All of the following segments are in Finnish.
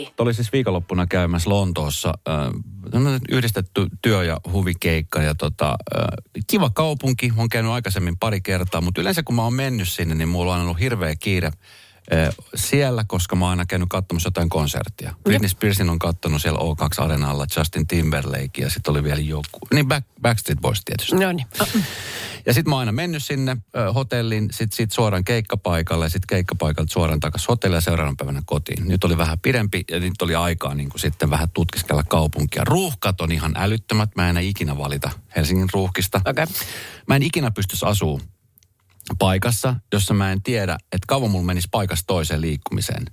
ja Suvi. Oli siis viikonloppuna käymässä Lontoossa äh, tämmönen yhdistetty työ- ja huvikeikka. Ja tota, äh, kiva kaupunki, olen käynyt aikaisemmin pari kertaa, mutta yleensä kun mä oon mennyt sinne, niin mulla on ollut hirveä kiire siellä, koska mä oon aina käynyt katsomassa jotain konserttia. Britney Spearsin on kattonut siellä O2 Arenalla Justin Timberlake ja sitten oli vielä joku, niin Back, Backstreet Boys tietysti. No niin. Ja sitten mä oon aina mennyt sinne ö, hotelliin, sitten sit suoraan keikkapaikalle ja sitten keikkapaikalta suoraan takaisin hotelliin ja seuraavan päivänä kotiin. Nyt oli vähän pidempi ja nyt oli aikaa niin kuin sitten vähän tutkiskella kaupunkia. Ruuhkat on ihan älyttömät, mä en ikinä valita Helsingin ruuhkista. Okay. Mä en ikinä pystyisi asua paikassa, jossa mä en tiedä, että kauan mulla menisi paikasta toiseen liikkumiseen.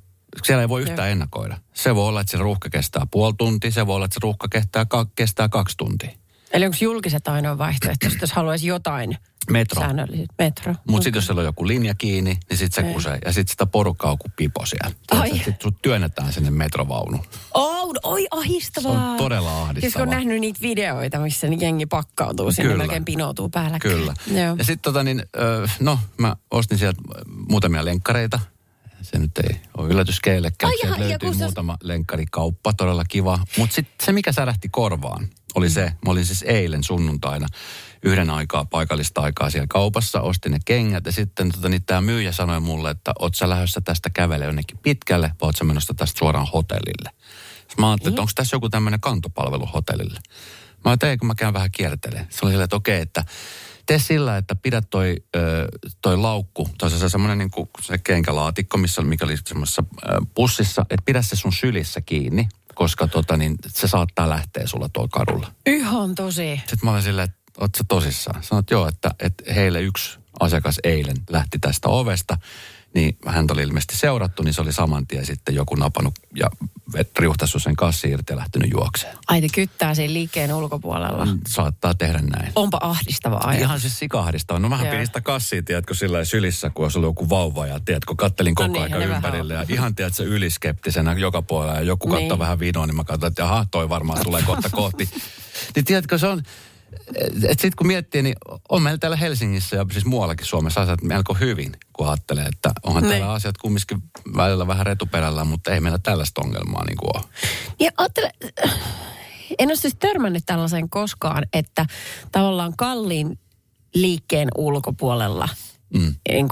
Siellä ei voi yhtään ennakoida. Se voi olla, että se ruuhka kestää puoli tuntia, se voi olla, että se ruuhka kestää, ka- kestää kaksi tuntia. Eli onko julkiset ainoa vaihtoehto, jos haluaisi jotain Metro. säännöllistä? Metro. Mutta sitten jos siellä on joku linja kiinni, niin sitten se kusee. Ja sitten sitä porukkaa on kuin pipo siellä. Sitten sut työnnetään sinne metrovaunuun. Oh, oi Se ahistavaa. on todella Jos ahdistavaa. on nähnyt niitä videoita, missä niin jengi pakkautuu sinne, Kyllä. melkein pinoutuu päällekkäin. Kyllä. Joo. Ja sitten tota niin, no mä ostin sieltä muutamia lenkkareita. Se nyt ei ole yllätys keillekään. Ai löytyy kun sä- muutama lenkkarikauppa, todella kiva. Mutta sitten se, mikä särähti korvaan, oli se, mä olin siis eilen sunnuntaina yhden aikaa, paikallista aikaa siellä kaupassa, ostin ne kengät ja sitten tota, niin tämä myyjä sanoi mulle, että oot sä lähdössä tästä kävele jonnekin pitkälle vai oot sä menossa tästä suoraan hotellille. Sitten mä ajattelin, että onko tässä joku tämmöinen kantopalvelu hotellille. Mä ajattelin, kun mä käyn vähän kiertelemään. Se oli silleen, että okei, että tee sillä, että pidä toi, toi laukku, tai se semmoinen niin kuin se kenkälaatikko, missä, mikä oli semmoisessa pussissa, että pidä se sun sylissä kiinni, koska tota, niin, se saattaa lähteä sulla tuolla kadulla. Ihan tosi. Sitten mä olin silleen, että oot sä tosissaan? Sanoit joo, että, että heille yksi asiakas eilen lähti tästä ovesta, niin häntä oli ilmeisesti seurattu, niin se oli saman tien sitten joku napannut ja riuhtassut sen kassi irti ja lähtenyt juokseen. Aiti kyttää siinä liikkeen ulkopuolella. Saattaa tehdä näin. Onpa ahdistava ajatus. Ihan siis sikahdistava. No vähän Joo. pidin sitä kassia, tiedätkö, sillä sylissä, kun olisi ollut joku vauva ja tiedätkö, kattelin koko No niin, ajan ympärille. Ja ihan, tiedätkö, yliskeptisenä joka puolella ja joku Niin. katsoi vähän vinoa, niin mä katsoin, että jaha, toi varmaan tulee kohta kohti. Niin tiedätkö, se on, sitten kun miettii, niin on meillä täällä Helsingissä ja siis muuallakin Suomessa asiat melko hyvin, kun ajattelee, että onhan Niin. täällä asiat kumminkin välillä vähän retuperällä, mutta ei meillä tällaista ongelmaa niin kuin ole. Ja ajattele, en ole siis törmännyt tällaiseen koskaan, että tavallaan kalliin liikkeen ulkopuolella Mm. niin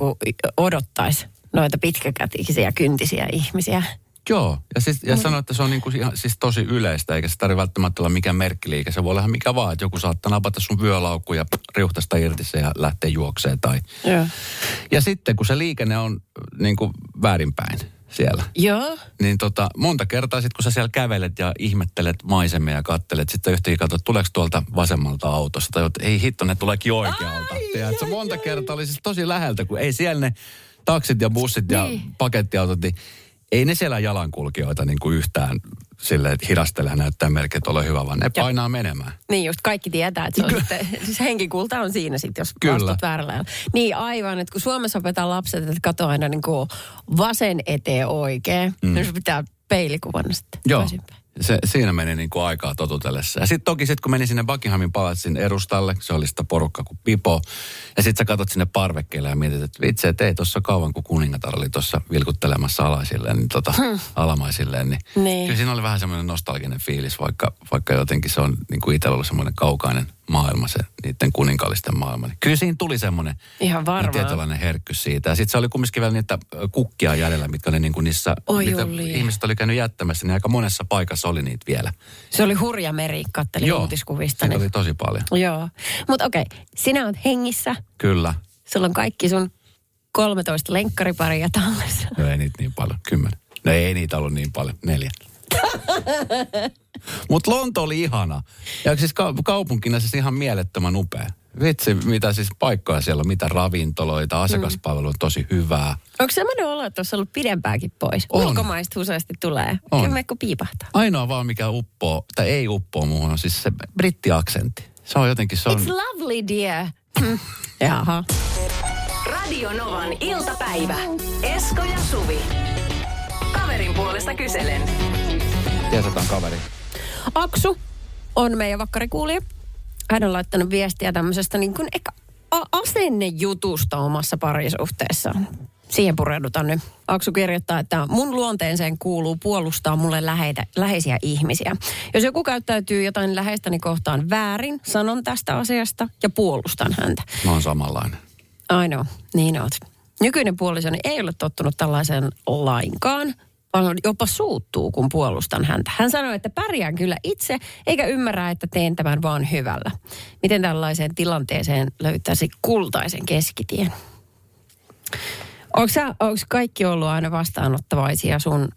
odottaisi noita pitkäkätisiä, kyntisiä ihmisiä. Joo, ja, siis, ja sanoin, että se on niin kuin ihan, siis tosi yleistä, eikä se tarvitse välttämättä olla mikään merkkiliike. Se voi olla mikä vaan, että joku saattaa napata sun vyölaukku ja riuhtasta irti se ja lähteä juokseen. Tai... Joo. Ja sitten kun se liikenne on niin kuin väärinpäin siellä, Joo. niin tota, monta kertaa sitten kun sä siellä kävelet ja ihmettelet maisemia ja kattelet, sitten yhtäkkiä katsot, tuleeko tuolta vasemmalta autosta, tai ei hitto, ne tuleekin oikealta. Tiedätkö, monta kertaa oli siis tosi läheltä, kun ei siellä ne taksit ja bussit ja Niin. pakettiautot, niin ei ne siellä jalankulkijoita niin kuin yhtään silleen, että hidastelee ja näyttää merkki, että ole hyvä, vaan ne Joo. painaa menemään. Niin just kaikki tietää, että se on sitten, siis henkikulta on siinä sitten, jos Kyllä. astut väärällä. Niin aivan, että kun Suomessa opetetaan lapset, että kato aina niin kuin vasen eteen oikein, mm. niin se pitää peilikuvana sitten Joo. toisinpäin. Se, siinä meni niin kuin aikaa totutellessa. Ja sitten toki sit, kun meni sinne Buckinghamin palatsin edustalle, se oli sitä porukka kuin pipo. Ja sitten sä katsot sinne parvekkeelle ja mietit, että vitsi, että ei tuossa kauan, kun kuningatar oli tuossa vilkuttelemassa alaisilleen, niin tota, alamaisilleen. Niin, Niin. Kyllä siinä oli vähän semmoinen nostalginen fiilis, vaikka, vaikka jotenkin se on niin kuin itsellä ollut semmoinen kaukainen maailma, se niiden kuninkaallisten maailma. Niin Kyllä siinä tuli semmoinen Ihan varmaan. tietynlainen herkkys siitä. Ja sitten se oli kumminkin vielä niitä kukkia jäljellä, mitkä oli niin kuin niissä, Oi mitä oli. ihmiset oli käynyt jättämässä, niin aika monessa paikassa oli niitä vielä. Se oli hurja meri, kattelin uutiskuvista. Niitä Niin. oli tosi paljon. Joo. Mutta okei, sinä oot hengissä, Kyllä. sulla on kaikki sun 13 lenkkariparia tallessa. No ei niitä niin paljon. Kymmenen. No ei niitä ollut niin paljon. Neljä. Mutta Lonto oli ihana. Ja siis ka- kaupunkina siis ihan mielettömän upea. Vitsi, mitä siis paikkoja siellä on, mitä ravintoloita, asiakaspalvelu on tosi hyvää. Onko semmoinen olo, että olisi ollut pidempäänkin pois? On. Ulkomaista useasti tulee. On. Kyllä piipahtaa. Ainoa vaan mikä uppoo, tai ei uppoo muuhun, on siis se brittiaksentti. Se on jotenkin, se on... It's lovely, dear. Jaha. Radio Novan iltapäivä. Esko ja Suvi. Kaverin puolesta kyselen. Tiesataan kaveri. Aksu on meidän vakkarikuulija. Hän on laittanut viestiä tämmöisestä niin kuin ehkä a- asennejutusta omassa parisuhteessaan. Siihen pureudutaan nyt. Aksu kirjoittaa, että mun luonteeseen kuuluu puolustaa mulle läheitä, läheisiä ihmisiä. Jos joku käyttäytyy jotain läheistäni kohtaan väärin, sanon tästä asiasta ja puolustan häntä. Mä oon samanlainen. Ainoa, niin oot. Nykyinen puolisoni ei ole tottunut tällaiseen lainkaan, vaan jopa suuttuu, kun puolustan häntä. Hän sanoi, että pärjään kyllä itse, eikä ymmärrä, että teen tämän vaan hyvällä. Miten tällaiseen tilanteeseen löytäisi kultaisen keskitien? Onko kaikki ollut aina vastaanottavaisia sun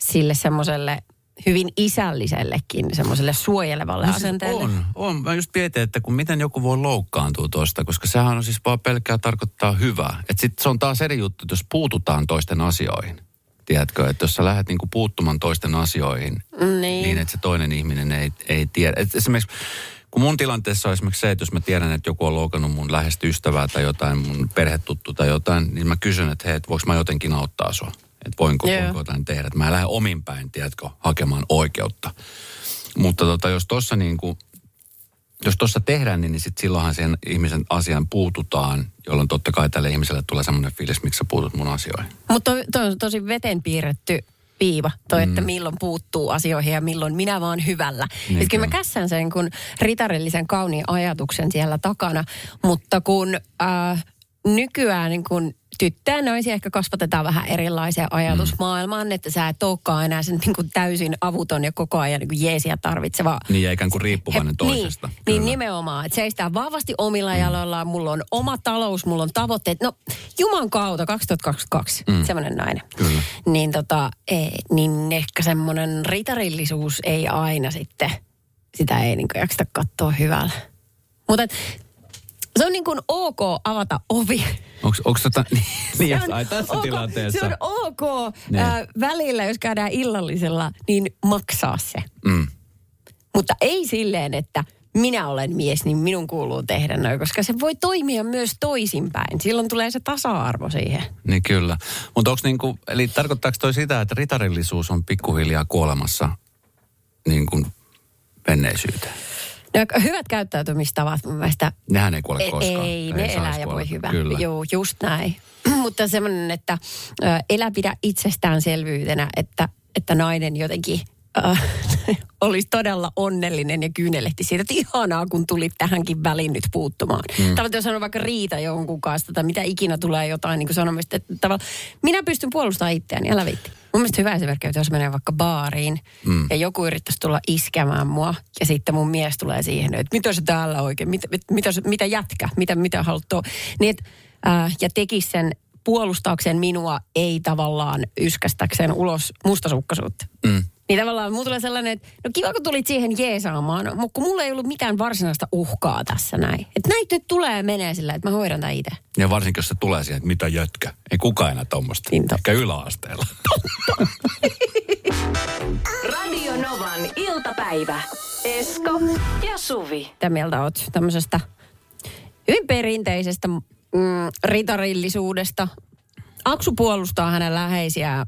sille semmoiselle hyvin isällisellekin, semmoiselle suojelevalle No siis asenteelle? on, on. Mä just mietin, että kun miten joku voi loukkaantua tuosta, koska sehän on siis vaan pelkkää tarkoittaa hyvää. Että sit se on taas eri juttu, jos puututaan toisten asioihin. Tiedätkö, että jos sä lähdet niinku puuttumaan toisten asioihin, Niin. niin että se toinen ihminen ei, ei tiedä. Et esimerkiksi kun mun tilanteessa on esimerkiksi se, että jos mä tiedän, että joku on loukannut mun läheistä ystävää tai jotain, mun perhetuttu tai jotain, niin mä kysyn, että hei, että voiko mä jotenkin auttaa sua? Että voinko, Joo. voinko jotain tehdä? Että mä en lähde omin päin, tiedätkö, hakemaan oikeutta. Mutta tota, jos tuossa niin kuin, jos tuossa tehdään, niin, niin sit silloinhan sen ihmisen asian puututaan, jolloin totta kai tälle ihmiselle tulee semmoinen fiilis, miksi sä puutut mun asioihin. Mutta toi, toi on tosi veten piirretty viiva, toi, että milloin puuttuu asioihin ja milloin minä vaan hyvällä. Niin Niin kyllä mä kässän sen kun ritarillisen kauniin ajatuksen siellä takana, mutta kun äh, nykyään niin kun tyttöjä naisia ehkä kasvatetaan vähän erilaiseen ajatusmaailmaan, että sä et olekaan enää sen niin kuin täysin avuton ja koko ajan niin kuin jeesiä tarvitseva Niin ja ikään kuin riippuvainen toisesta. Niin, niin Kyllä. Mm. nimenomaan, että seistään vahvasti omilla jaloillaan, mulla on oma talous, mulla on tavoitteet. No, Juman kautta 2022, mm. semmoinen nainen. Kyllä. Niin tota, ei, niin ehkä semmoinen ritarillisuus ei aina sitten, sitä ei niin jakseta katsoa hyvällä. Mutta se on niin kuin ok avata ovi. Onko, tota, niin, Se jos, on ai tässä ok- tilanteessa. Se on ok Niin. ää, välillä, jos käydään illallisella, niin maksaa se. Mm. Mutta ei silleen, että minä olen mies, niin minun kuuluu tehdä noin, koska se voi toimia myös toisinpäin. Silloin tulee se tasa-arvo siihen. Niin kyllä. Mutta onko niinku, eli tarkoittaako toi sitä, että ritarillisuus on pikkuhiljaa kuolemassa niin kuin menneisyyteen? No, hyvät käyttäytymistavat mun mielestä Nehän ei kuole E- koskaan. Ei, ne elää saisi ja voi hyvä. Kyllä. Joo, just näin. Mutta semmoinen, että elä pidä itsestäänselvyytenä, että, että nainen jotenkin äh, olisi todella onnellinen ja kyynelehti siitä, että ihanaa, kun tulit tähänkin väliin nyt puuttumaan. Mm. Tavallaan jos on vaikka riita jonkun kanssa tai mitä ikinä tulee jotain niin kuin sanomista, että tavallaan minä pystyn puolustamaan itseäni, älä viitti. Mun mielestä hyvä esimerkki, jos menee vaikka baariin mm. ja joku yrittäisi tulla iskemään mua ja sitten mun mies tulee siihen, että mitä se täällä oikein, mitä, mit- mitä, mitä jätkä, mitä, mitä haluat tuo. Niin et, äh, ja tekisi sen puolustaakseen minua, ei tavallaan yskästäkseen ulos mustasukkaisuutta. Mm. Niin tavallaan mulla tulee sellainen, että no kiva kun tulit siihen jeesaamaan, mutta kun mulla ei ollut mitään varsinaista uhkaa tässä näin. Että näitä nyt tulee ja menee sillä, että mä hoidan tämän itse. Ja varsinkin, jos se tulee siihen, että mitä jätkä. Ei kukaan enää tuommoista. Niin. Ehkä yläasteella. Radio Novan iltapäivä. Esko ja Suvi. Mitä mieltä oot tämmöisestä hyvin perinteisestä mm, ritarillisuudesta? Aksu puolustaa hänen läheisiä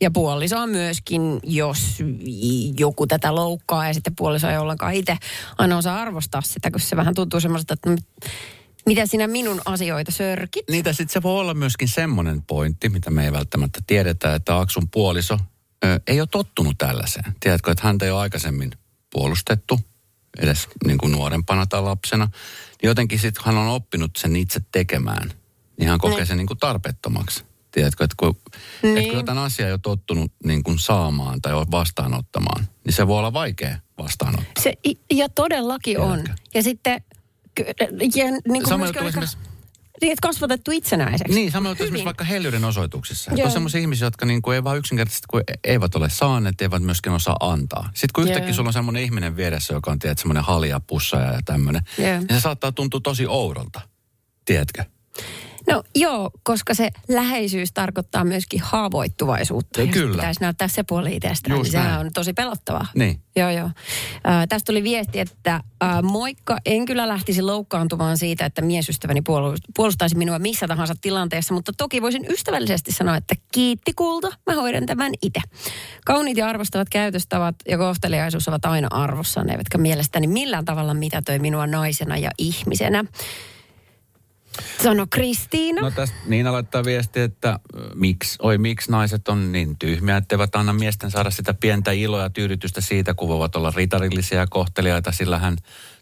ja puolisoa myöskin, jos joku tätä loukkaa ja sitten puoliso ei ollenkaan itse aina osaa arvostaa sitä, kun se vähän tuntuu semmoiselta, että mit- mitä sinä minun asioita sörkit. Niitä sitten se voi olla myöskin semmoinen pointti, mitä me ei välttämättä tiedetä, että Aksun puoliso ö, ei ole tottunut tällaiseen. Tiedätkö, että häntä ei ole aikaisemmin puolustettu, edes niin kuin nuorempana tai lapsena. Niin jotenkin sitten hän on oppinut sen itse tekemään, niin hän kokee Niin. sen niin kuin tarpeettomaksi. Tiedätkö, että kun, niin. että kun jotain asiaa ei ole tottunut niin kuin saamaan tai vastaanottamaan, niin se voi olla vaikea vastaanottaa. Se, ja todellakin on. Tiedätkö? Ja sitten, ja niin kuin myöskin niin, että kasvatettu itsenäiseksi. Niin, samoin Hyvin. esimerkiksi vaikka hellyyden osoituksissa. Joo. on semmoisia ihmisiä, jotka niin kuin ei vaan yksinkertaisesti kun eivät ole saaneet, eivät myöskään osaa antaa. Sitten kun yhtäkkiä Joo. sulla on semmoinen ihminen vieressä, joka on tiedät, semmoinen halja pussaja ja tämmöinen, niin se saattaa tuntua tosi oudolta. Tiedätkö? No joo, koska se läheisyys tarkoittaa myöskin haavoittuvaisuutta. Ja kyllä. Pitäisi näyttää se puoli itsestään, Just niin sehän on tosi pelottavaa. Niin. Joo, joo. Äh, tästä tuli viesti, että äh, moikka, en kyllä lähtisi loukkaantumaan siitä, että miesystäväni puolu- puolustaisi minua missä tahansa tilanteessa, mutta toki voisin ystävällisesti sanoa, että kiitti kulta, mä hoidan tämän itse. Kauniit ja arvostavat käytöstavat ja kohteliaisuus ovat aina arvossanne, eivätkä mielestäni millään tavalla mitätöi minua naisena ja ihmisenä. Sano Kristiina. No tästä Niina laittaa viesti, että ö, miksi, oi miksi naiset on niin tyhmiä, etteivät anna miesten saada sitä pientä iloa ja tyydytystä siitä, kun voivat olla ritarillisia ja kohteliaita, sillä hän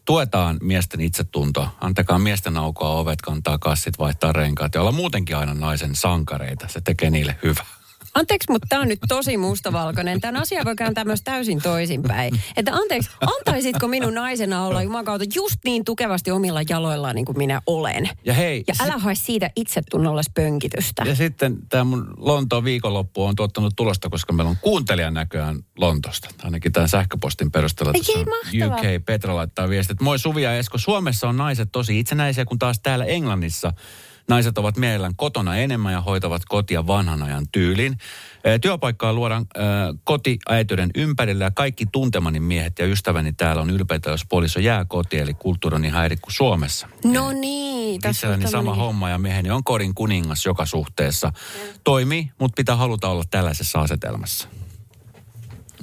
tuetaan miesten itsetuntoa. Antakaa miesten aukoa ovet, kantaa kassit, vaihtaa renkaat ja olla muutenkin aina naisen sankareita. Se tekee niille hyvää. Anteeksi, mutta tämä on nyt tosi mustavalkoinen. Tämän asian voi kääntää myös täysin toisinpäin. Että anteeksi, antaisitko minun naisena olla Jumalan kautta just niin tukevasti omilla jaloillaan niin kuin minä olen? Ja hei, Ja älä hae siitä itsetunnolle pönkitystä. Ja sitten tämä mun Lontoon viikonloppu on tuottanut tulosta, koska meillä on kuuntelijan näköään Lontosta. Ainakin tämän sähköpostin perusteella. Ei. UK. Petra laittaa viestit. että Moi Suvi ja Esko. Suomessa on naiset tosi itsenäisiä, kun taas täällä Englannissa naiset ovat mielellään kotona enemmän ja hoitavat kotia vanhan ajan tyylin. Työpaikkaa luodaan äh, kotiäityyden ympärillä ja kaikki tuntemani miehet ja ystäväni täällä on ylpeitä, jos puoliso jää kotiin, eli kulttuuri on ihan eri kuin Suomessa. No niin. tässä on Itselläni sama tämmönen- homma ja mieheni on kodin kuningas joka suhteessa. Toimii, mutta pitää haluta olla tällaisessa asetelmassa.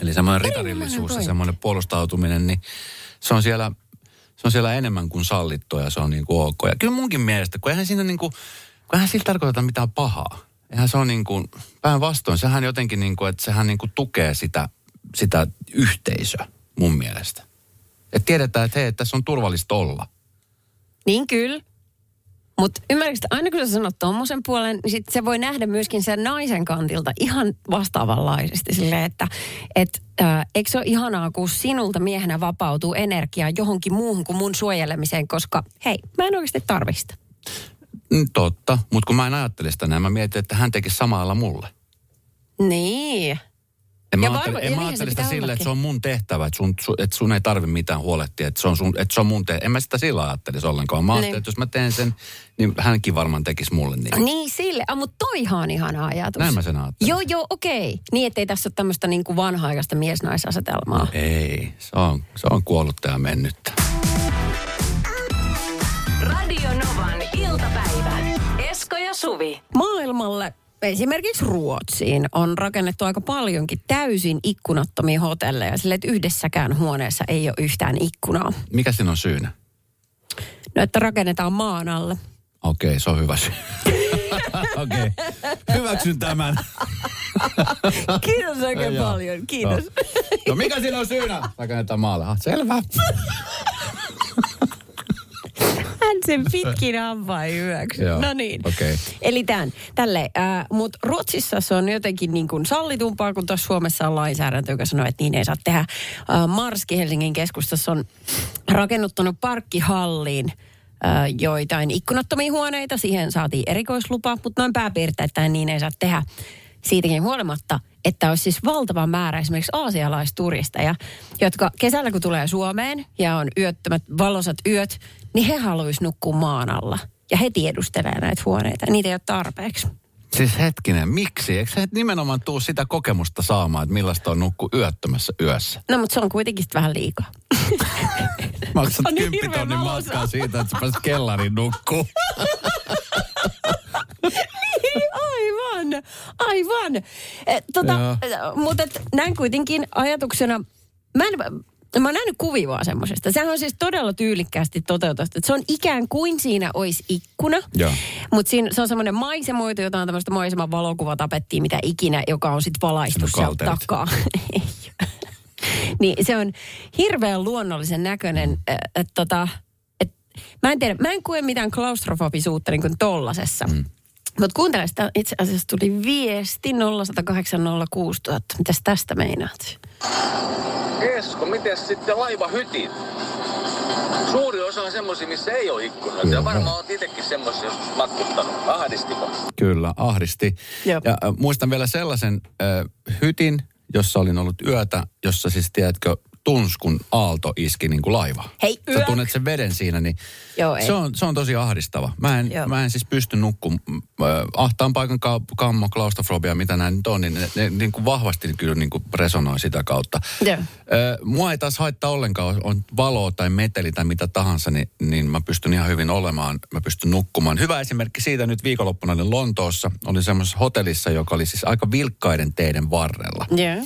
Eli semmoinen ritarillisuus ja semmoinen puolustautuminen, niin se on siellä, on siellä enemmän kuin sallittua ja se on niin kuin ok. Ja kyllä munkin mielestä, kun eihän siinä niin kuin, kun eihän sillä tarkoita mitään pahaa. Eihän se on niin kuin, päinvastoin, sehän jotenkin niin kuin, että sehän niin kuin tukee sitä, sitä yhteisöä mun mielestä. Että tiedetään, että hei, tässä on turvallista olla. Niin kyllä. Mutta ymmärrätkö, että aina kun sä sanot tommosen puolen, niin sit se voi nähdä myöskin sen naisen kantilta ihan vastaavanlaisesti. Silleen, että et, äh, eikö se ole ihanaa, kun sinulta miehenä vapautuu energiaa johonkin muuhun kuin mun suojelemiseen, koska hei, mä en oikeasti tarvista. Mm, Totta, mutta kun mä en ajattele sitä näin, mä mietin, että hän teki samalla mulle. Niin. En mä varma- en mä ajattele sitä että se on mun tehtävä, että sun, su, että sun ei tarvi mitään huolehtia, että se on, sun, että se on mun tehtävä. En mä sitä sillä ajattelisi ollenkaan. Mä ajattelin, Niin. että jos mä teen sen, niin hänkin varmaan tekisi mulle niin. Niin sille, ah, mutta toihan on ihana ajatus. Näin mä sen ajattelin. Joo, joo, okei. Niin, ettei tässä ole tämmöistä niin kuin vanha-aikaista mies-naisasetelmaa. Ei, se on, se on kuollutta ja mennyttä. Radio Novan iltapäivä. Esko ja Suvi. Maailmalle, esimerkiksi Ruotsiin, on rakennettu aika paljonkin täysin ikkunattomia hotelleja. Sille, että yhdessäkään huoneessa ei ole yhtään ikkunaa. Mikä siinä on syynä? No, että rakennetaan maan alle. Okei, se on hyvä syy. Okei, hyväksyn tämän. Kiitos oikein paljon, kiitos. Joo. No mikä siinä on syynä? Rakennetaan maalle. Ah, selvä. Hän sen pitkin hampain hyväksy. Joo, No niin. okei. Eli tämän, tälle, äh, mutta Ruotsissa se on jotenkin niin kuin sallitumpaa, kun tuossa Suomessa on lainsäädäntö, joka sanoo, että niin ei saa tehdä. Äh, Marski Helsingin keskustassa on rakennuttanut parkkihalliin äh, joitain ikkunattomia huoneita. Siihen saatiin erikoislupa, mutta noin pääpiirteittäin niin ei saa tehdä. Siitäkin huolimatta, että olisi siis valtava määrä esimerkiksi aasialaisturisteja, jotka kesällä kun tulee Suomeen ja on yöttömät valosat yöt, niin he haluaisi nukkua maan alla. Ja he tiedustelee näitä huoneita. Niitä ei ole tarpeeksi. Siis hetkinen, miksi? Eikö sä nimenomaan tuu sitä kokemusta saamaan, että millaista on nukku yöttömässä yössä? No, mutta se on kuitenkin vähän liikaa. Maksat On niin 10 hirveän tonnin valoisa. matkaa siitä, että sä pääset kellariin nukkuu. aivan, aivan. Eh, tota, eh, mutta näin kuitenkin ajatuksena, mä en, Mä oon nähnyt kuvia vaan semmosesta. Sehän on siis todella tyylikkäästi toteutettu. Et Se on ikään kuin siinä olisi ikkuna. Mutta se on semmoinen maisemoitu, jota on tämmöistä maiseman valokuvatapettia, mitä ikinä, joka on sitten valaistu sieltä takaa. Niin se on hirveän luonnollisen näköinen. Mm. Et, tota, et, mä en tiedä, mä en koe mitään klaustrofobisuutta niin kuin tollasessa. Mm. Mutta kuuntele sitä, itse asiassa tuli viesti 0108 06000. Mitäs tästä meinaat? Esko, miten sitten laivahytit? Suuri osa on semmoisia, missä ei ole ikkunoita. Ja varmaan olet itsekin semmoisia joskus matkuttanut. Ahdistiko? Kyllä, ahdisti. Joo. Ja äh, muistan vielä sellaisen äh, hytin, jossa olin ollut yötä, jossa siis tiedätkö, tunsi, kun aalto iski niin kuin laiva. Hei, Sä tunnet sen veden siinä, niin Joo, ei. se, on, se on tosi ahdistava. Mä en, Joo. mä en siis pysty nukkumaan. Ahtaan paikan ka- kammo, klaustrofobia, mitä näin nyt on, niin ne, ne niin kuin vahvasti kyllä niin kuin resonoi sitä kautta. Joo. Mua ei taas haittaa ollenkaan, on valo tai meteli tai mitä tahansa, niin, niin mä pystyn ihan hyvin olemaan, mä pystyn nukkumaan. Hyvä esimerkki siitä nyt viikonloppuna olin Lontoossa, oli semmoisessa hotellissa, joka oli siis aika vilkkaiden teiden varrella. Joo.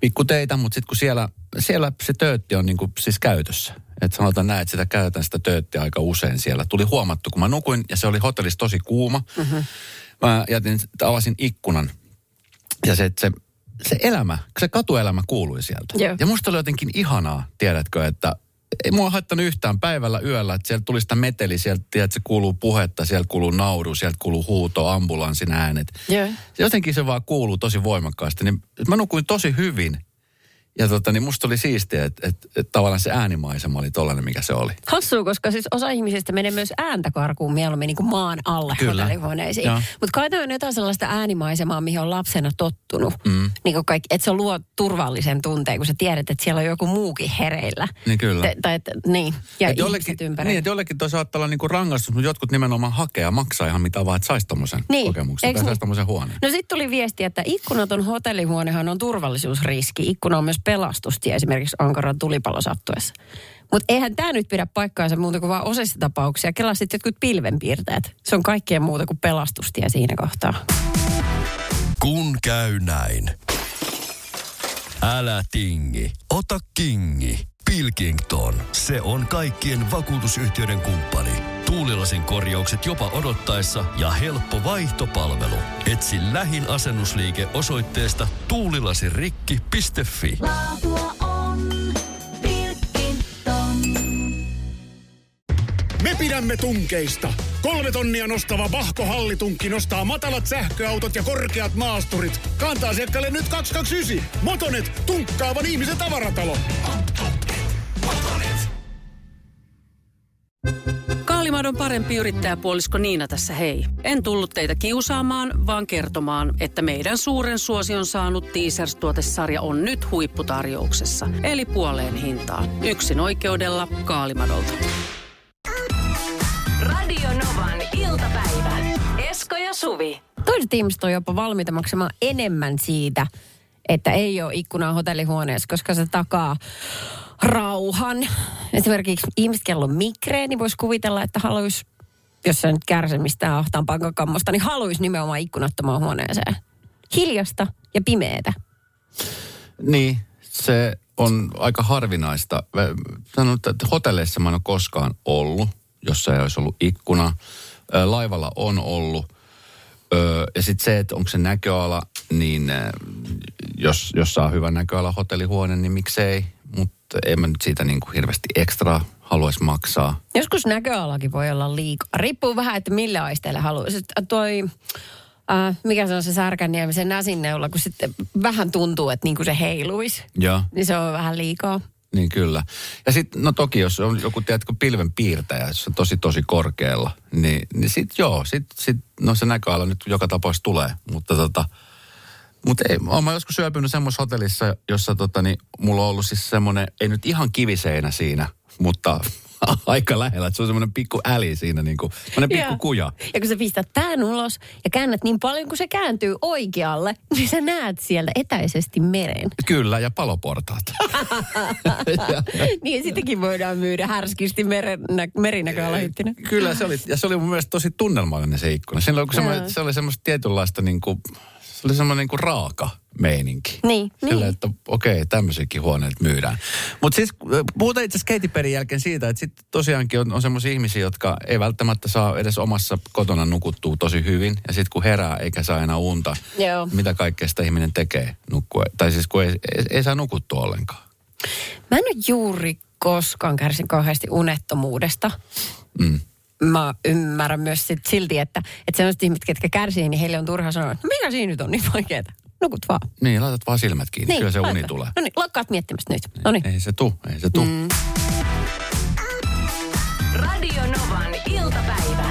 Pikkuteitä, mutta sitten kun siellä, siellä se töötti on niinku siis käytössä. Että sanotaan näin, että sitä käytetään sitä tööttiä aika usein siellä. Tuli huomattu, kun mä nukuin ja se oli hotellissa tosi kuuma. Mm-hmm. Mä jätin, avasin ikkunan ja se, se, se elämä, se katuelämä kuului sieltä. Joo. Ja musta oli jotenkin ihanaa, tiedätkö, että ei mua haittanut yhtään päivällä yöllä, että sieltä tuli sitä meteli, sieltä tiedät, se kuuluu puhetta, sieltä kuuluu nauru, sieltä kuuluu huuto, ambulanssin äänet. Joo. Jotenkin se vaan kuuluu tosi voimakkaasti. Niin mä nukuin tosi hyvin. Ja tota, niin musta oli siistiä, että, että, että tavallaan se äänimaisema oli tollainen, mikä se oli. Hassua, koska siis osa ihmisistä menee myös ääntä karkuun mieluummin niin kuin maan alle Kyllä. hotellihuoneisiin. Mutta kai on jotain sellaista äänimaisemaa, mihin on lapsena tottunut. Mm. Niin kaikki, että se luo turvallisen tunteen, kun sä tiedät, että siellä on joku muukin hereillä. Niin kyllä. Te, tai että, niin, ja Et ihmiset ympärillä. niin, että jollekin toi saattaa olla niinku rangaistus, mutta jotkut nimenomaan hakee ja maksaa ihan mitä vaan, että saisi tommosen Niin, kokemuksen eiks tai niin? saisi tommosen huoneen. No sitten tuli viesti, että ikkunaton hotellihuonehan on turvallisuusriski. Ikkuna on myös pelastustie esimerkiksi Ankaran tulipalo sattuessa. Mutta eihän tämä nyt pidä paikkaansa muuta kuin vaan osassa tapauksia. Kelaa sitten jotkut pilvenpiirteet. Se on kaikkea muuta kuin pelastustie siinä kohtaa. Kun käy näin. Älä tingi, ota kingi. Pilkington, se on kaikkien vakuutusyhtiöiden kumppani. Tuulilasin korjaukset jopa odottaessa ja helppo vaihtopalvelu. Etsi lähin asennusliike osoitteesta tuulilasirikki.fi. Laatua on Pilkington. Me pidämme tunkeista. Kolme tonnia nostava Bahko Hallitunkki nostaa matalat sähköautot ja korkeat maasturit. Kantaa asiakkaalle nyt 229. Motonet, tunkkaavan ihmisen tavaratalo. Kaalimadon parempi yrittäjäpuolisko Niina tässä hei. En tullut teitä kiusaamaan, vaan kertomaan, että meidän suuren suosion saanut Teasers-tuotesarja on nyt huipputarjouksessa. Eli puoleen hintaan. Yksin oikeudella Kaalimadolta. Radio Novan iltapäivä. Esko ja Suvi. Toiset ihmiset on jopa valmiita maksamaan enemmän siitä, että ei ole ikkunaa hotellihuoneessa, koska se takaa rauhan. Esimerkiksi ihmiset, kello on migreeni, voisi kuvitella, että haluaisi, jos se nyt kärsi mistään ahtaan pankakammosta, niin haluaisi nimenomaan ikkunattomaan huoneeseen. Hiljasta ja pimeetä. Niin, se on aika harvinaista. Sanon, että hotelleissa mä en ole koskaan ollut, jossa ei olisi ollut ikkuna. Laivalla on ollut. Ja sitten se, että onko se näköala, niin jos, jos saa hyvän näköala hotellihuone, niin miksei. En mä nyt siitä niin kuin hirveästi ekstra haluaisi maksaa. Joskus näköalakin voi olla liikaa. Riippuu vähän, että millä aisteilla haluaisi. Sitten Toi, äh, mikä se on se Särkänniemi, se näsinneula, kun sitten vähän tuntuu, että niin kuin se heiluisi. Joo. Niin se on vähän liikaa. Niin kyllä. Ja sitten, no toki jos on joku, tiedätkö, pilven piirtäjä, jos on tosi tosi korkealla, niin, niin sitten joo, sit, sit, no se näköala nyt joka tapauksessa tulee. Mutta tota, mutta ei, oon mä joskus syöpynyt semmoisessa hotellissa, jossa tota, niin, mulla on ollut siis semmoinen, ei nyt ihan kiviseinä siinä, mutta aika lähellä, että se on semmoinen pikku äli siinä, niin kuin, semmoinen pikku kuja. Ja kun sä pistät pään ulos ja käännät niin paljon, kun se kääntyy oikealle, niin sä näet sieltä etäisesti meren. Kyllä, ja paloportaat. niin sitäkin voidaan myydä härskisti meren, merinäköalahyttinä. Kyllä se oli, ja se oli mun mielestä tosi tunnelmallinen se ikkuna. Siinä oli, Joo. se oli semmoista tietynlaista niin kuin, se oli semmoinen niin kuin raaka meininki. Niin, Sillä, niin. että okei, tämmöisiäkin huoneet myydään. Mutta siis äh, puhutaan itse asiassa Katy Perryn jälkeen siitä, että sitten tosiaankin on, on semmoisia ihmisiä, jotka ei välttämättä saa edes omassa kotona nukuttua tosi hyvin. Ja sitten kun herää eikä saa enää unta, Joo. mitä kaikkea sitä ihminen tekee nukkua. Tai siis kun ei, ei, ei saa nukuttua ollenkaan. Mä en ole juuri koskaan kärsin kauheasti unettomuudesta. Mm. Mä ymmärrän myös sit silti, että, että sellaiset ihmiset, ketkä kärsii, niin heille on turha sanoa, että no mikä siinä nyt on niin vaikeaa. Nukut vaan. Niin, laitat vaan silmät kiinni. Kyllä se uni laita. tulee. No niin, lakkaat miettimästä nyt. No niin. Ei se tu, ei se tu. Mm. Radio Novan iltapäivä.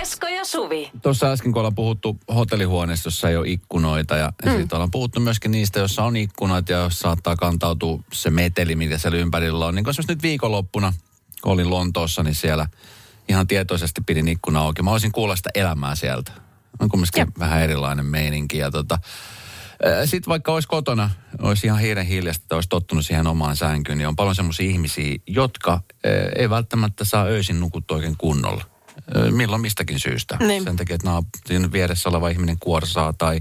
Esko ja Suvi. Tuossa äsken, kun ollaan puhuttu hotellihuoneesta, jossa ei ole ikkunoita, ja mm. sitten ollaan puhuttu myöskin niistä, joissa on ikkunat, ja jos saattaa kantautua se meteli, mitä siellä ympärillä on. Niin kuin nyt viikonloppuna, kun olin Lontoossa, niin siellä ihan tietoisesti pidin ikkuna auki. Mä olisin kuulla sitä elämää sieltä. On kumminkin Jep. vähän erilainen meininki. Ja tota, sitten vaikka olisi kotona, olisi ihan hiiren hiljasta, että olisi tottunut siihen omaan sänkyyn, niin on paljon semmoisia ihmisiä, jotka ei välttämättä saa öisin nukuttua oikein kunnolla. Milloin mistäkin syystä. Niin. Sen takia, että naapurien vieressä oleva ihminen kuorsaa tai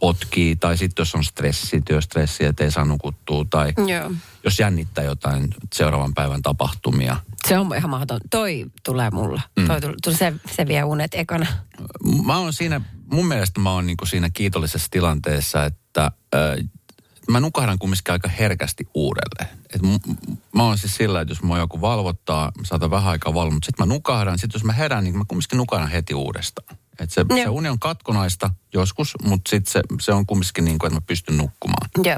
potkii, tai sitten jos on stressi, työstressi, että ei saa nukuttua, tai Joo. jos jännittää jotain seuraavan päivän tapahtumia. Se on ihan mahdoton. Toi tulee mulla. Mm. Toi tull, se, se vie unet ekana. Mä oon siinä, mun mielestä mä oon niinku siinä kiitollisessa tilanteessa, että äh, mä nukahdan kumminkin aika herkästi uudelleen. Et m- mä oon siis sillä, että jos mua joku valvottaa, mä saatan vähän aikaa valvoa, mutta sitten mä nukahdan, sitten jos mä herään, niin mä kumminkin nukahdan heti uudestaan. Et se, se uni on katkonaista joskus, mutta sitten se, se on kumminkin niin kuin, että mä pystyn nukkumaan. Joo.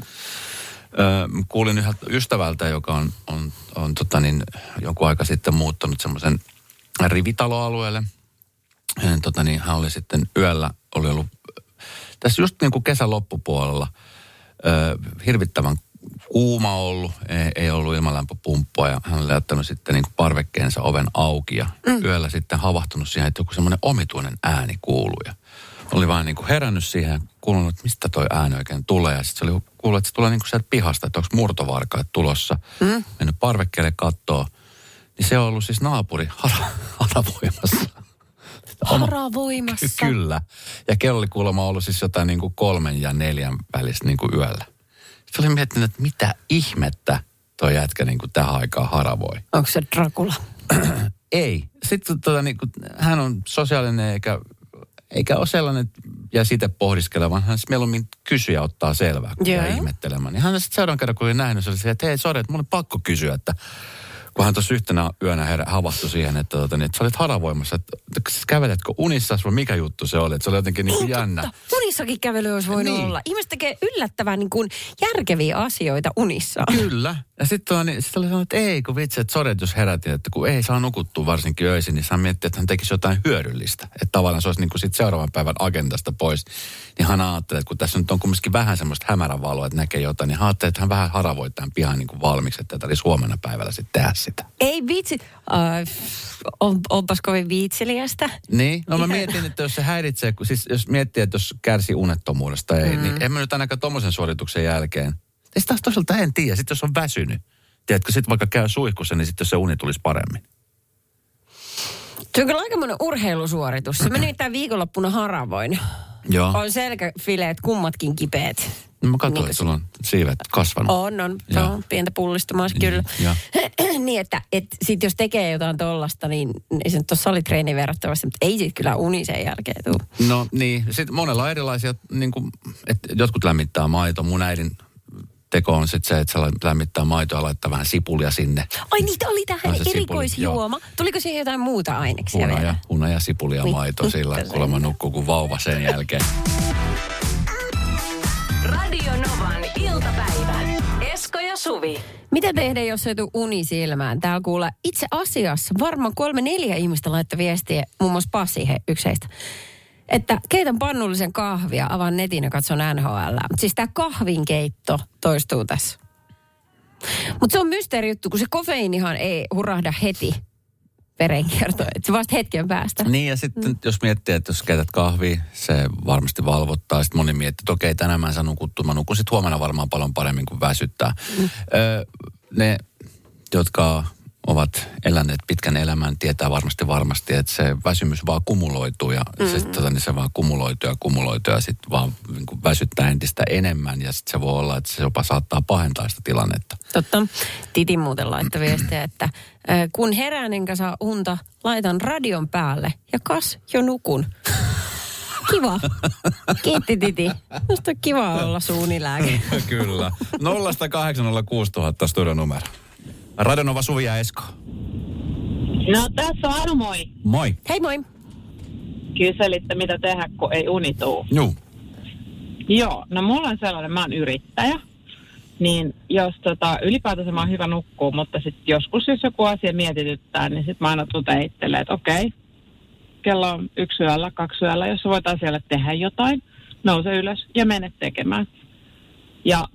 Öö, kuulin yhdeltä ystävältä, joka on, on, on tota niin, joku aika sitten muuttanut semmoisen rivitaloalueelle. Hän, tota niin, hän oli sitten yöllä, oli ollut tässä just niin kuin kesän loppupuolella öö, hirvittävän kuuma ollut, ei, ei ollut ilmalämpöpumppua ja hän oli jättänyt sitten niin parvekkeensa oven auki ja mm. yöllä sitten havahtunut siihen, että joku semmoinen omituinen ääni kuuluu ja oli vaan niin kuin herännyt siihen ja kuulunut, että mistä toi ääni oikein tulee. Ja sitten se oli kuullut, että se tulee niin kuin sieltä pihasta, että onko murtovarkaat tulossa. Mm. Mennyt parvekkeelle kattoo. Niin se on ollut siis naapuri hara, haravoimassa. Haravoimassa. Ky- kyllä. Ja kello oli kuulemma ollut siis jotain niin kuin kolmen ja neljän välistä niin kuin yöllä. Sitten olin miettinyt, että mitä ihmettä toi jätkä niin kuin tähän aikaan haravoi. Onko se Dracula? Ei. Sitten tota, niin kuin, hän on sosiaalinen eikä, eikä ole sellainen, ja sitä pohdiskella, vaan hän mieluummin kysyy ja ottaa selvää, kun jää ihmettelemään. Niin hän sitten seuraavan kerran, kun oli nähnyt, se oli se, että hei, sori, että mulla oli pakko kysyä, että kun hän tuossa yhtenä yönä herä, havahtui siihen, että, tota, niin, että sä olit haravoimassa, että, että käveletkö unissa, vai mikä juttu se oli, että se oli jotenkin niin kuin jännä. Totta. Unissakin kävely olisi voinut Niin. olla. Ihmiset tekee yllättävän niin kuin järkeviä asioita unissa. Kyllä. Ja sitten niin, sit oli sanonut, että ei, kun vitsi, että sori, että jos herätin, että kun ei saa nukuttua varsinkin öisin, niin hän mietti, että hän tekisi jotain hyödyllistä. Että tavallaan se olisi niin kuin sit seuraavan päivän agendasta pois. Niin hän ajattelee, että kun tässä nyt on kumminkin vähän semmoista hämärän valoa, että näkee jotain, niin hän ajattelee, että hän vähän haravoi tämän pihan niin kuin valmiiksi, että tarvitsisi huomenna päivällä sitten tehdä sitä. Ei vitsi. Uh, on, onpas kovin viitseliästä. Niin, no mä Ihan- mietin, että jos se häiritsee, siis jos miettii, että jos kärsii unettomuudesta ei, mm. niin en mä nyt ainakaan tommosen suorituksen jälkeen. Ja sitten taas toisaalta en tiedä, sitten jos on väsynyt, tiedätkö, sitten vaikka käy suihkussa, niin sitten se uni tulisi paremmin. Se on kyllä aikamoinen urheilusuoritus. Se meni nimittäin viikonloppuna haravoin. Joo. On selkäfileet kummatkin kipeät. No mä katsoin, Niin että sulla on siivet kasvanut. On, on. Se on pientä pullistumaa kyllä. Joo. niin, että et sit jos tekee jotain tollasta, niin ei se nyt ole salitreeni verrattavasti, mutta ei sit kyllä uni sen jälkeen tule. No niin, sitten monella on erilaisia, niin kuin, että jotkut lämmittää maito. Mun äidin teko on sitten se, että se lämmittää maitoa ja laittaa vähän sipulia sinne. Ai niitä oli tähän No se sipuli, erikoisjuoma. Tuliko siihen jotain muuta aineksia Hunaja, vielä? hunaja sipulia Voi maito sillä, kuulemma nukkuu kuin vauva sen jälkeen. Radio Novan iltapäivä. Esko ja Suvi. Mitä tehdä, jos ei tule uni silmään? Täällä kuulee itse asiassa varmaan kolme neljä ihmistä laittaa viestiä, muun muassa Pasi, he, yksi heistä. Että keitän pannullisen kahvia, avaan netin ja katson NHL. Siis tämä kahvinkeitto toistuu tässä. Mutta se on mysteeri juttu, kun se kofeiinihan ei hurahda heti verenkiertoon. Se vasta hetken päästä. Niin ja sitten mm. jos miettii, että jos käytät kahvia, se varmasti valvottaa. Sitten moni miettii, että okei, tänään mä en saa nukuttua. Mä nukun sitten huomenna varmaan paljon paremmin kuin väsyttää. Mm. Öö, ne, jotka ovat eläneet pitkän elämän, tietää varmasti varmasti, että se väsymys vaan kumuloituu ja mm. se, tota, niin se vaan kumuloituu ja kumuloituu ja sitten vaan niin kuin väsyttää entistä enemmän ja sitten se voi olla, että se jopa saattaa pahentaa sitä tilannetta. Totta. Titi muuten laittoi viestiä, että kun herään enkä saa unta, laitan radion päälle ja kas jo nukun. Kiva. Kiitti Titi. Musta on kiva olla suunilääke. Kyllä. 0806000 studionumero. Radionova Suvi ja Esko. No tässä on Anu moi. Moi. Hei moi. Kyselitte mitä tehdä, kun ei uni tuu. Juu. Joo, no mulla on sellainen, mä oon yrittäjä. Niin jos tota, ylipäätänsä mä oon hyvä nukkuu, mutta sitten joskus jos joku asia mietityttää, niin sitten mä aina tulen itselleen, että okei, kello on yksi yöllä, kaksi yöllä, jos voit asialle tehdä jotain, nouse ylös ja mene tekemään. Ja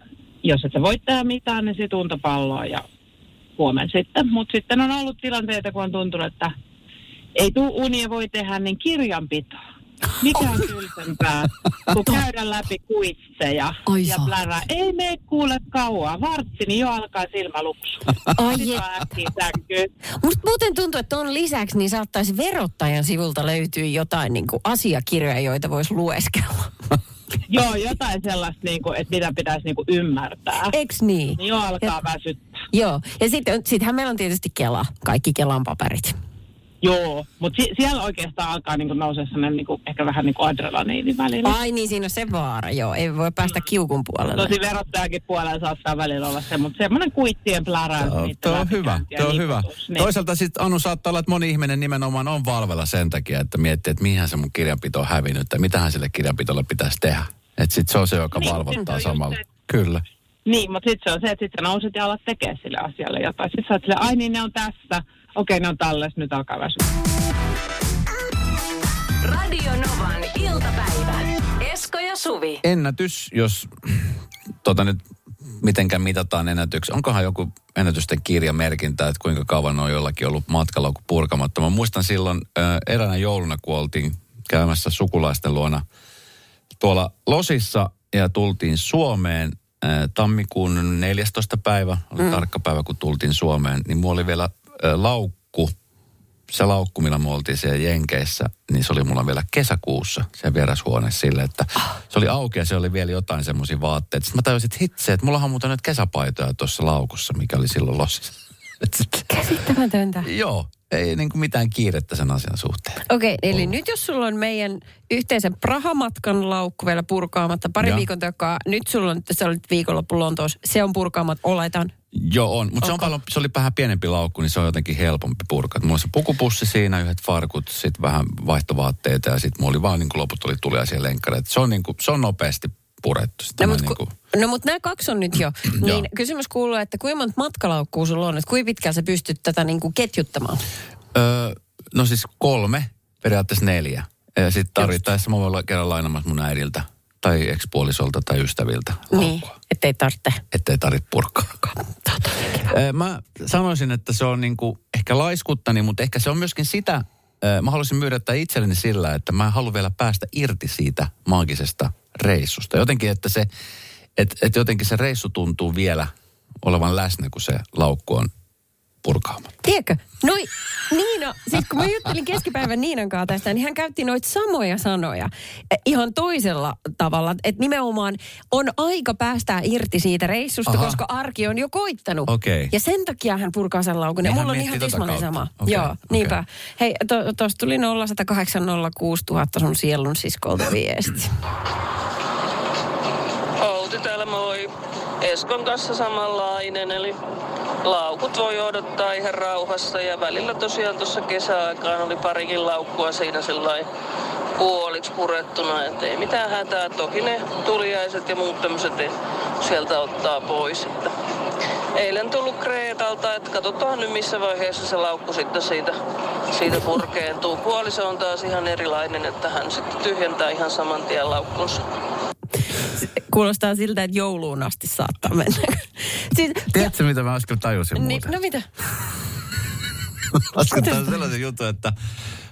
jos et sä voi tehdä mitään, niin sit unta palloa ja huomen sitten. Mutta sitten on ollut tilanteita, kun on tuntunut, että ei tuu unia voi tehdä, niin kirjanpito. Mikä on tylsempää, kun käydä läpi kuitseja Ai ja plärää. Ei mene kuule kauaa. Vartti, niin jo alkaa. Ai vaan äkkiä sänkyyn. Musta muuten tuntuu, että ton lisäksi niin saattaisi verottajan sivulta löytyä jotain niin kuin asiakirjoja, joita voisi lueskella. Joo, jotain sellaista, niin kuin, että mitä pitäisi niin kuin ymmärtää. Eks niin? Niin jo alkaa väsyttää. Joo, ja sitten sittenhän meillä on tietysti Kela, kaikki Kelan paperit. Joo, mutta si- siellä oikeastaan alkaa niin kuin nousea sellainen niin kuin, ehkä vähän niin kuin adrenaliini välillä. Ai niin, siinä on se vaara, joo. Ei voi päästä kiukun puolelle. Tosi verottajakin puolella saattaa välillä olla se, mutta semmoinen kuittien pläräys. Tuo, tuo on hyvä, tuo on hyvä. niin- Toisaalta sitten Anu saattaa olla, että moni ihminen nimenomaan on valvella sen takia, että miettii, että mihin se mun kirjanpito on hävinnyt, tai mitähän sille kirjanpitolle pitäisi tehdä. Että sitten se on se, joka Niin, valvottaa samalla. se. Kyllä. Niin, mutta sitten se on se, että sitten nouset ja alat tekemään sille asialle jotain. Sitten sä oot silleen, ai niin ne on tässä. Okei, ne on tallessa, nyt alkaa väsyä. Radio Novan iltapäivä. Esko ja Suvi. Ennätys, jos tota nyt mitenkään mitataan ennätyksi. Onkohan joku ennätysten kirjamerkintä, että kuinka kauan on jollakin ollut matkalla kuin purkamatta. Mä muistan silloin äh, eräänä jouluna, kun oltiin käymässä sukulaisten luona tuolla Losissa ja tultiin Suomeen tammikuun 14. päivä, oli mm. tarkka päivä, kun tultiin Suomeen, niin mulla oli vielä laukku, se laukku, millä me oltiin siellä Jenkeissä, niin se oli mulla vielä kesäkuussa se vierashuone sille, että se oli auki ja se oli vielä jotain semmoisia vaatteita. Sitten mä tajusin, että hitse, että mullahan on muuten nyt kesäpaitoja tuossa laukussa, mikä oli silloin lossissa. Käsittämätöntä. Joo, ei niin kuin mitään kiirettä sen asian suhteen. Okei, okay, eli nyt jos sulla on meidän yhteisen Prahamatkan laukku vielä purkaamatta, pari Joo. viikon takaa, nyt sulla on, se oli viikonloppu Lontoossa, se on purkaamatta, oletan. Joo, on. Mutta se, on paljon, se oli vähän pienempi laukku, niin se on jotenkin helpompi purkaa. Mulla on se pukupussi siinä, yhdet farkut, sitten vähän vaihtovaatteita ja sitten mulla oli vaan niin kuin loput oli tuliaisia lenkkareita. Se on, niin kuin, se on nopeasti purettu. No mutta niin ku, kuin, no, mut nämä kaksi on nyt jo. Niin kysymys kuuluu, että kuinka monta matkalaukkuu sulla on, että kuinka pitkään sä pystyt tätä niin kuin ketjuttamaan? öö, no siis kolme, periaatteessa neljä. Ja sitten tarvittaessa mä voin olla kerran lainamassa mun äidiltä tai ekspuolisolta tai ystäviltä Niin, laukkua. ettei tarvitse. Ettei tarvitse purkaakaan. Öö, Mä sanoisin, että se on niinku ehkä laiskuttani, mutta ehkä se on myöskin sitä, mä haluaisin myydä tätä itselleni sillä, että mä haluan vielä päästä irti siitä maagisesta reissusta. Jotenkin, että se, et, et jotenkin se reissu tuntuu vielä olevan läsnä, kun se laukku on purkaamatta. Tiedätkö, noi, Niina, siis kun mä juttelin keskipäivän Niinan kanssa tästä, niin hän käytti noita samoja sanoja eh, ihan toisella tavalla. Että nimenomaan on aika päästää irti siitä reissusta, Aha. koska arki on jo koittanut. Okei. Ja sen takia hän purkaa sen laukun. Ja Niin mulla on ihan tota tismalleen kautta. sama. Okei, Joo, okei. niinpä. Hei, tuossa tuli 0108 000 sun siskolta viesti. Outi täällä moi. Eskon kanssa samanlainen, eli laukut voi odottaa ihan rauhassa ja välillä tosiaan tuossa kesäaikaan oli parikin laukkua siinä sellainen puoliksi purettuna, että ei mitään hätää. Toki ne tuliaiset ja muut tämmöiset sieltä ottaa pois. Että eilen tullut Kreetalta, että katsotaan nyt missä vaiheessa se laukku sitten siitä, siitä purkeentuu. Puoliso on taas ihan erilainen, että hän sitten tyhjentää ihan saman tien laukkunsa. Kuulostaa siltä, että jouluun asti saattaa mennä. siis, Tiedätkö, mitä mä äsken tajusin niin, muuten? no mitä? Lasketaan sellaisen jutun, että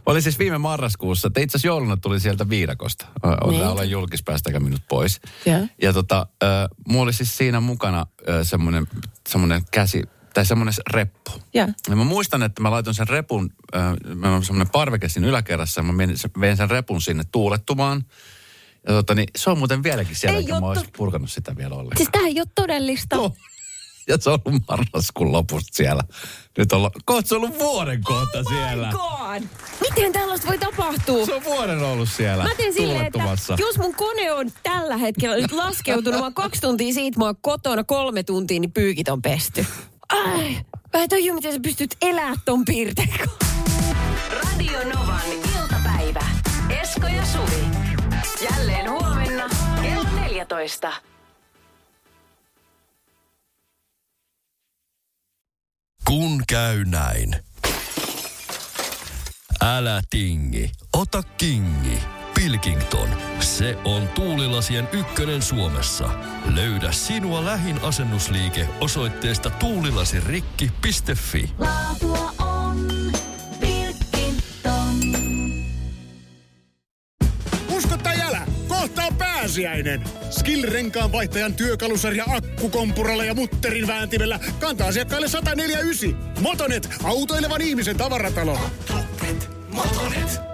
oli siis viime marraskuussa, että itse asiassa jouluna tuli sieltä viidakosta. Olen, Niin. olen julkis, päästäkää minut pois. Joo. Ja tota, äh, mulla oli siis siinä mukana äh, semmoinen, semmoinen käsi, tai semmoinen reppu. Joo. Ja mä muistan, että mä laitoin sen repun, äh, mä on semmoinen parveke siinä yläkerrassa, ja mä menin, vein sen repun sinne tuulettumaan. Ja tota, niin, se on muuten vieläkin siellä, Ei eikä mä oo olisi to- purkanut sitä vielä ollenkaan. Siis tämä ei ole todellista. Joo. Ja se on ollut marraskuun lopusta siellä. Nyt on, kohta se on ollut vuoden kohta Oh siellä. my god! Miten tällaista voi tapahtua? Se on vuoden ollut siellä Mä teen silleen, että jos mun kone on tällä hetkellä nyt laskeutunut, mä oon kaksi tuntia siitä, mä oon kotona kolme tuntia, niin pyykit on pesty. Ai, mä en tajua, miten sä pystyt elää ton piirteen. Radio Novan iltapäivä. Esko ja Suvi. Jälleen huomenna kello 14. Kun käy näin. Älä tingi, ota kingi. Pilkington. Se on tuulilasien ykkönen Suomessa. Löydä sinua lähin asennusliike osoitteesta tuulilasirikki.fi. Laatua pääsiäinen. Skill-renkaan vaihtajan työkalusarja akkukompuralla ja mutterin vääntimellä kantaa asiakkaille 149. Motonet, autoilevan ihmisen tavaratalo. Motonet, Motonet.